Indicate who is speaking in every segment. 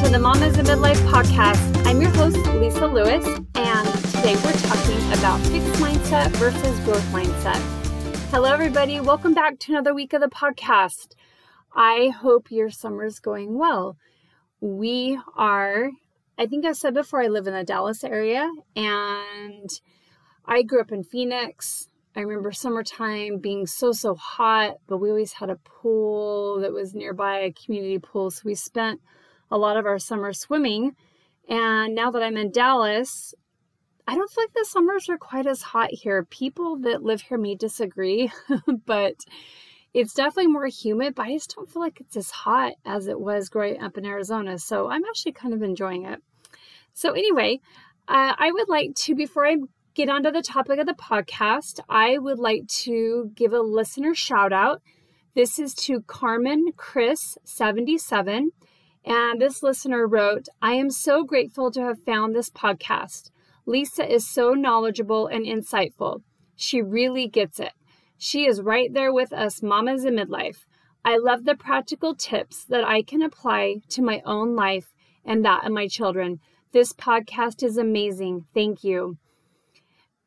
Speaker 1: to the Mamas in Midlife podcast. I'm your host, Lisa Lewis, and today we're talking about fixed mindset versus growth mindset. Hello, everybody. Welcome back to another week of the podcast. I hope your summer's going well. We are, I think I said before, I live in the Dallas area, and I grew up in Phoenix. I remember summertime being so, so hot, but we always had a pool that was nearby, a community pool. So we spent a lot of our summer swimming. And now that I'm in Dallas, I don't feel like the summers are quite as hot here. People that live here may disagree, but it's definitely more humid, but I just don't feel like it's as hot as it was growing up in Arizona. So I'm actually kind of enjoying it. So, anyway, uh, I would like to, before I get onto the topic of the podcast, I would like to give a listener shout out. This is to Carmen Chris 77. And this listener wrote, I am so grateful to have found this podcast. Lisa is so knowledgeable and insightful. She really gets it. She is right there with us mamas in midlife. I love the practical tips that I can apply to my own life and that of my children. This podcast is amazing. Thank you.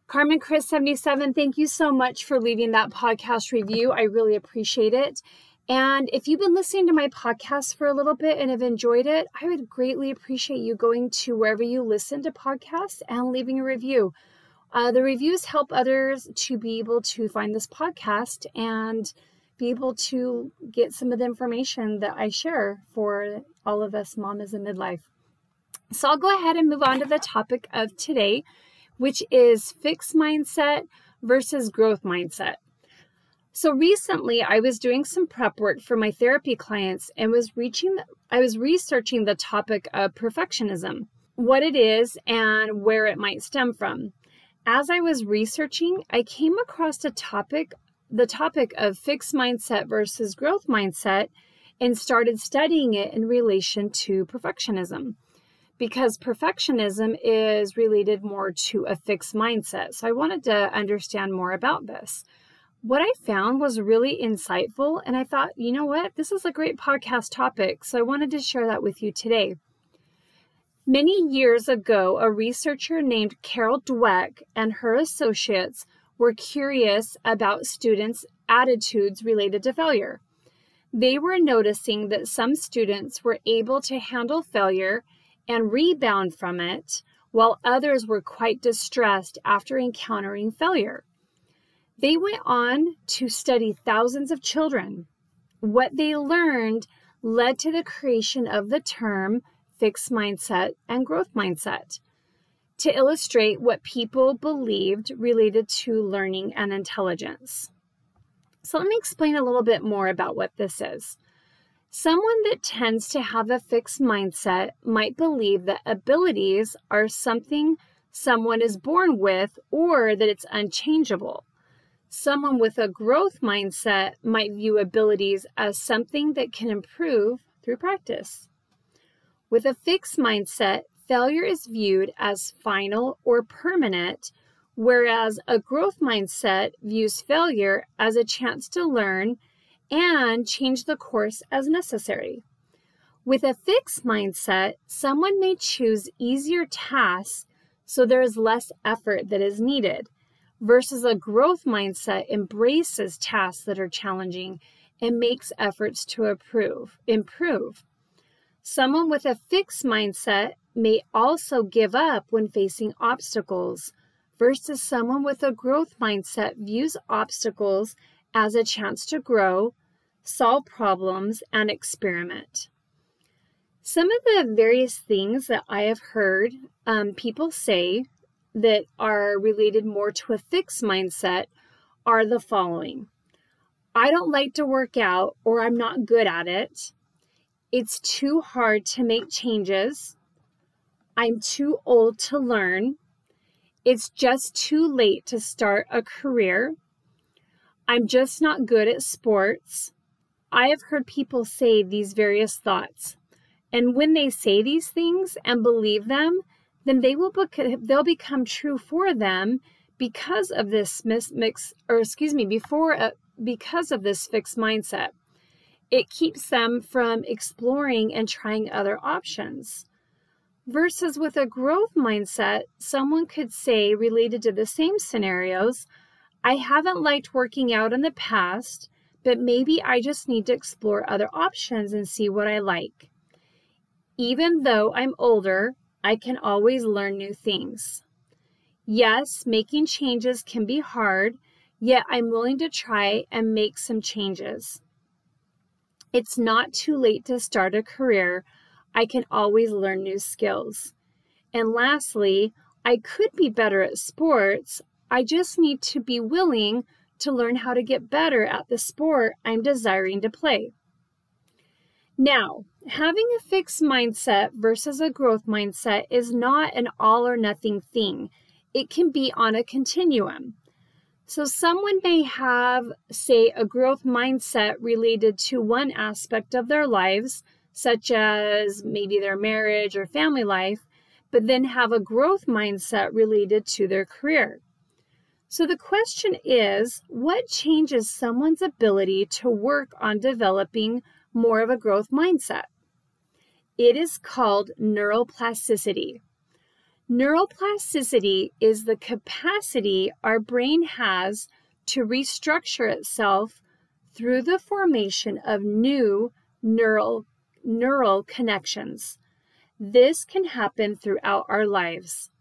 Speaker 1: Carmen Chris 77, thank you so much for leaving that podcast review. I really appreciate it. And if you've been listening to my podcast for a little bit and have enjoyed it, I would greatly appreciate you going to wherever you listen to podcasts and leaving a review. Uh, the reviews help others to be able to find this podcast and be able to get some of the information that I share for all of us mamas in midlife. So I'll go ahead and move on to the topic of today, which is fixed mindset versus growth mindset. So recently I was doing some prep work for my therapy clients and was reaching I was researching the topic of perfectionism, what it is and where it might stem from. As I was researching, I came across a topic the topic of fixed mindset versus growth mindset and started studying it in relation to perfectionism because perfectionism is related more to a fixed mindset. So I wanted to understand more about this what I found was really insightful. And I thought, you know what? This is a great podcast topic. So I wanted to share that with you today. Many years ago, a researcher named Carol Dweck and her associates were curious about students' attitudes related to failure. They were noticing that some students were able to handle failure and rebound from it, while others were quite distressed after encountering failure. They went on to study thousands of children. What they learned led to the creation of the term fixed mindset and growth mindset to illustrate what people believed related to learning and intelligence. So, let me explain a little bit more about what this is. Someone that tends to have a fixed mindset might believe that abilities are something someone is born with or that it's unchangeable. Someone with a growth mindset might view abilities as something that can improve through practice. With a fixed mindset, failure is viewed as final or permanent, whereas a growth mindset views failure as a chance to learn and change the course as necessary. With a fixed mindset, someone may choose easier tasks so there is less effort that is needed versus a growth mindset embraces tasks that are challenging and makes efforts to improve. improve. Someone with a fixed mindset may also give up when facing obstacles versus someone with a growth mindset views obstacles as a chance to grow, solve problems, and experiment. Some of the various things that I have heard um, people say that are related more to a fixed mindset are the following I don't like to work out or I'm not good at it. It's too hard to make changes. I'm too old to learn. It's just too late to start a career. I'm just not good at sports. I have heard people say these various thoughts. And when they say these things and believe them, then they will they'll become true for them because of this mix or excuse me before uh, because of this fixed mindset It keeps them from exploring and trying other options. Versus with a growth mindset, someone could say, related to the same scenarios, I haven't liked working out in the past, but maybe I just need to explore other options and see what I like. Even though I'm older, I can always learn new things. Yes, making changes can be hard, yet I'm willing to try and make some changes. It's not too late to start a career I can always learn new skills. And lastly, I could be better at sports. I just need to be willing to learn how to get better at the sport I'm desiring to play. Now, having a fixed mindset versus a growth mindset is not an all or nothing thing. It can be on a continuum. So, someone may have, say, a growth mindset related to one aspect of their lives, such as maybe their marriage or family life, but then have a growth mindset related to their career. So the question is what changes someone's ability to work on developing more of a growth mindset? It is called neuroplasticity. Neuroplasticity is the capacity our brain has to restructure itself through the formation of new neural neural connections. This can happen throughout our lives.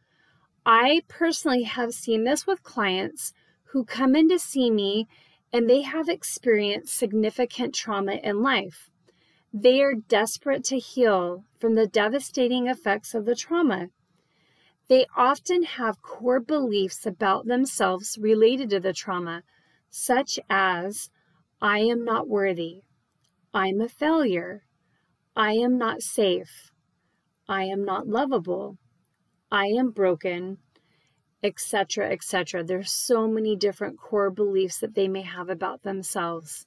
Speaker 1: I personally have seen this with clients who come in to see me and they have experienced significant trauma in life. They are desperate to heal from the devastating effects of the trauma. They often have core beliefs about themselves related to the trauma, such as, I am not worthy, I'm a failure, I am not safe. I am not lovable. I am broken, etc., etc. There's so many different core beliefs that they may have about themselves.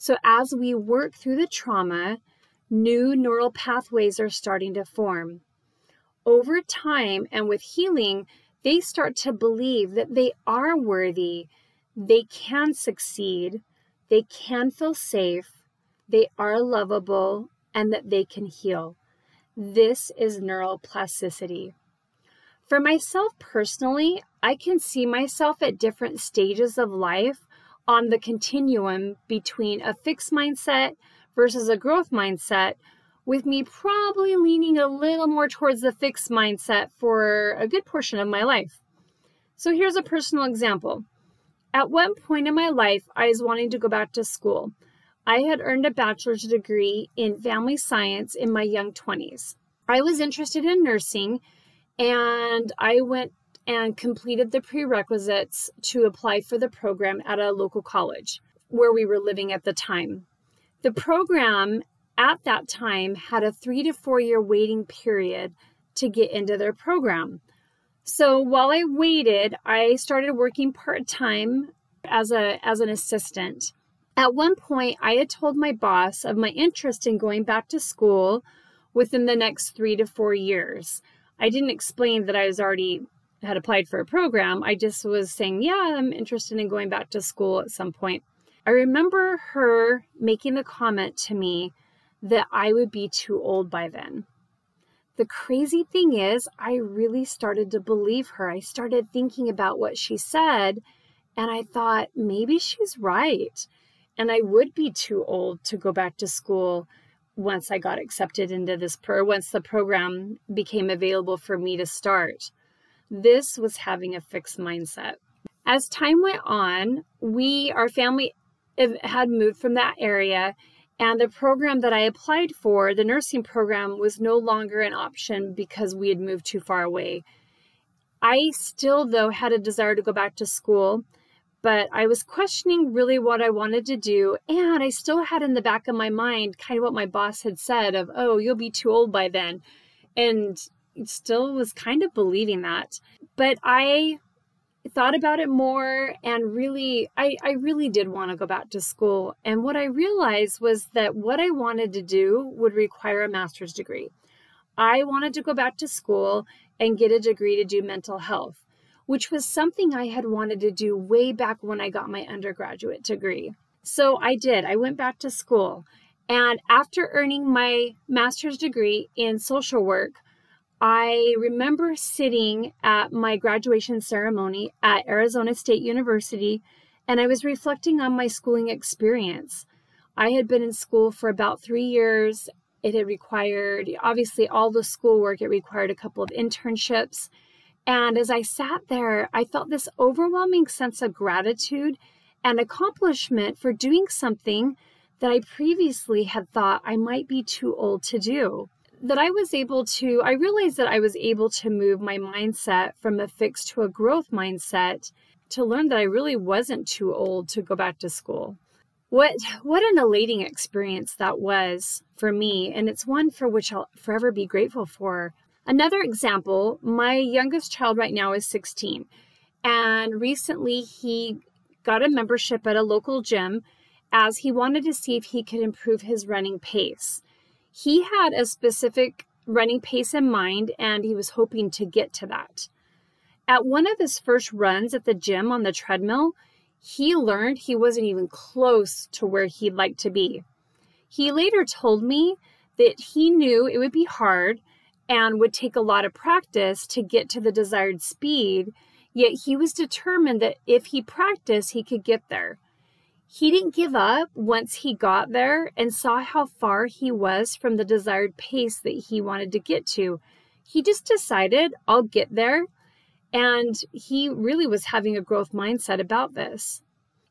Speaker 1: So as we work through the trauma, new neural pathways are starting to form. Over time and with healing, they start to believe that they are worthy, they can succeed, they can feel safe, they are lovable, and that they can heal. This is neuroplasticity. For myself personally, I can see myself at different stages of life on the continuum between a fixed mindset versus a growth mindset, with me probably leaning a little more towards the fixed mindset for a good portion of my life. So here's a personal example. At one point in my life, I was wanting to go back to school. I had earned a bachelor's degree in family science in my young 20s. I was interested in nursing and I went and completed the prerequisites to apply for the program at a local college where we were living at the time. The program at that time had a three to four year waiting period to get into their program. So while I waited, I started working part time as a as an assistant. At one point, I had told my boss of my interest in going back to school within the next three to four years. I didn't explain that I was already had applied for a program. I just was saying, yeah, I'm interested in going back to school at some point. I remember her making the comment to me that I would be too old by then. The crazy thing is, I really started to believe her. I started thinking about what she said, and I thought, maybe she's right and I would be too old to go back to school once I got accepted into this pro once the program became available for me to start. This was having a fixed mindset. As time went on, we our family had moved from that area and the program that I applied for, the nursing program, was no longer an option because we had moved too far away. I still, though, had a desire to go back to school but I was questioning really what I wanted to do. And I still had in the back of my mind kind of what my boss had said of, oh, you'll be too old by then. And still was kind of believing that. But I thought about it more and really I, I really did want to go back to school. And what I realized was that what I wanted to do would require a master's degree. I wanted to go back to school and get a degree to do mental health which was something I had wanted to do way back when I got my undergraduate degree. So I did. I went back to school. And after earning my master's degree in social work, I remember sitting at my graduation ceremony at Arizona State University and I was reflecting on my schooling experience. I had been in school for about three years. It had required, obviously, all the schoolwork, it required a couple of internships. And as I sat there, I felt this overwhelming sense of gratitude and accomplishment for doing something that I previously had thought I might be too old to do that I was able to, I realized that I was able to move my mindset from a fixed to a growth mindset to learn that I really wasn't too old to go back to school. What what an elating experience that was for me and it's one for which I'll forever be grateful for. Another example, my youngest child right now is 16 and recently he got a membership at a local gym as he wanted to see if he could improve his running pace he had a specific running pace in mind and he was hoping to get to that. At one of his first runs at the gym on the treadmill, he learned he wasn't even close to where he'd like to be. He later told me that he knew it would be hard and would take a lot of practice to get to the desired speed, yet he was determined that if he practiced, he could get there. He didn't give up once he got there and saw how far he was from the desired pace that he wanted to get to. He just decided, I'll get there. And he really was having a growth mindset about this.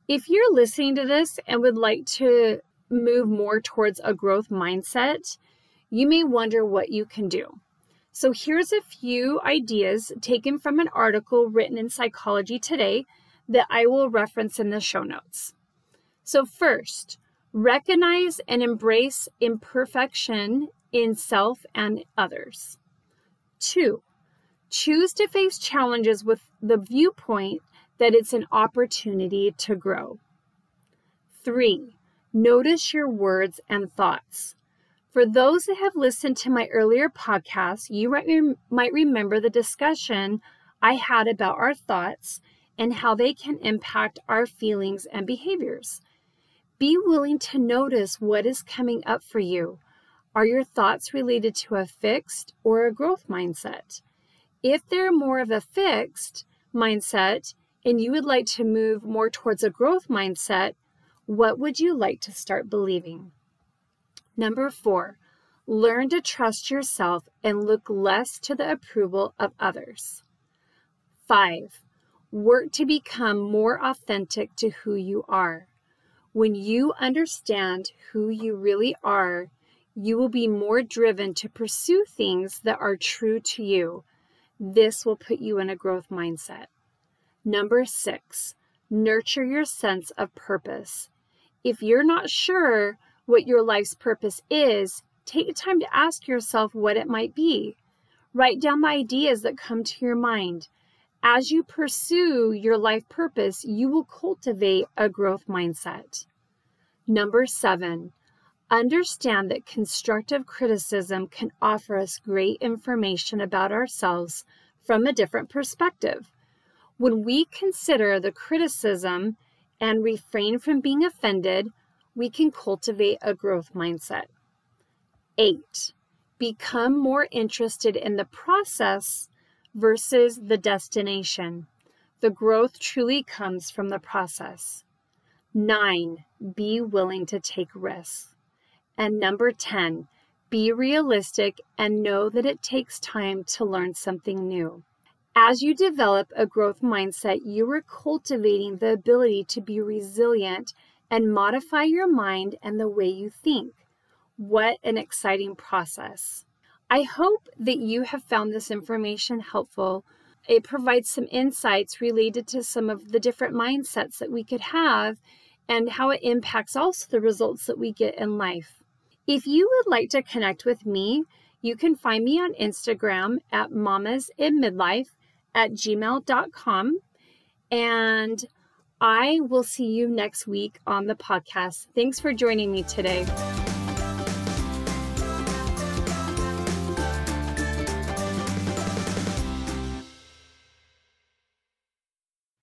Speaker 1: If you're listening to this and would like to move more towards a growth mindset, you may wonder what you can do. So, here's a few ideas taken from an article written in Psychology Today that I will reference in the show notes. So, first, recognize and embrace imperfection in self and others. Two, choose to face challenges with the viewpoint that it's an opportunity to grow. Three, notice your words and thoughts. For those that have listened to my earlier podcast, you might remember the discussion I had about our thoughts and how they can impact our feelings and behaviors. Be willing to notice what is coming up for you. Are your thoughts related to a fixed or a growth mindset? If they're more of a fixed mindset and you would like to move more towards a growth mindset, what would you like to start believing? Number four, learn to trust yourself and look less to the approval of others. Five, work to become more authentic to who you are. When you understand who you really are, you will be more driven to pursue things that are true to you. This will put you in a growth mindset. Number six, nurture your sense of purpose. If you're not sure what your life's purpose is, take the time to ask yourself what it might be. Write down the ideas that come to your mind. As you pursue your life purpose, you will cultivate a growth mindset. Number seven, understand that constructive criticism can offer us great information about ourselves from a different perspective. When we consider the criticism and refrain from being offended, we can cultivate a growth mindset. Eight, become more interested in the process versus the destination. The growth truly comes from the process. Nine, be willing to take risks. And number 10, be realistic and know that it takes time to learn something new. As you develop a growth mindset, you are cultivating the ability to be resilient and modify your mind and the way you think. What an exciting process! I hope that you have found this information helpful. It provides some insights related to some of the different mindsets that we could have and how it impacts also the results that we get in life. If you would like to connect with me, you can find me on Instagram at mamas in midlife at gmail.com. And I will see you next week on the podcast. Thanks for joining me today.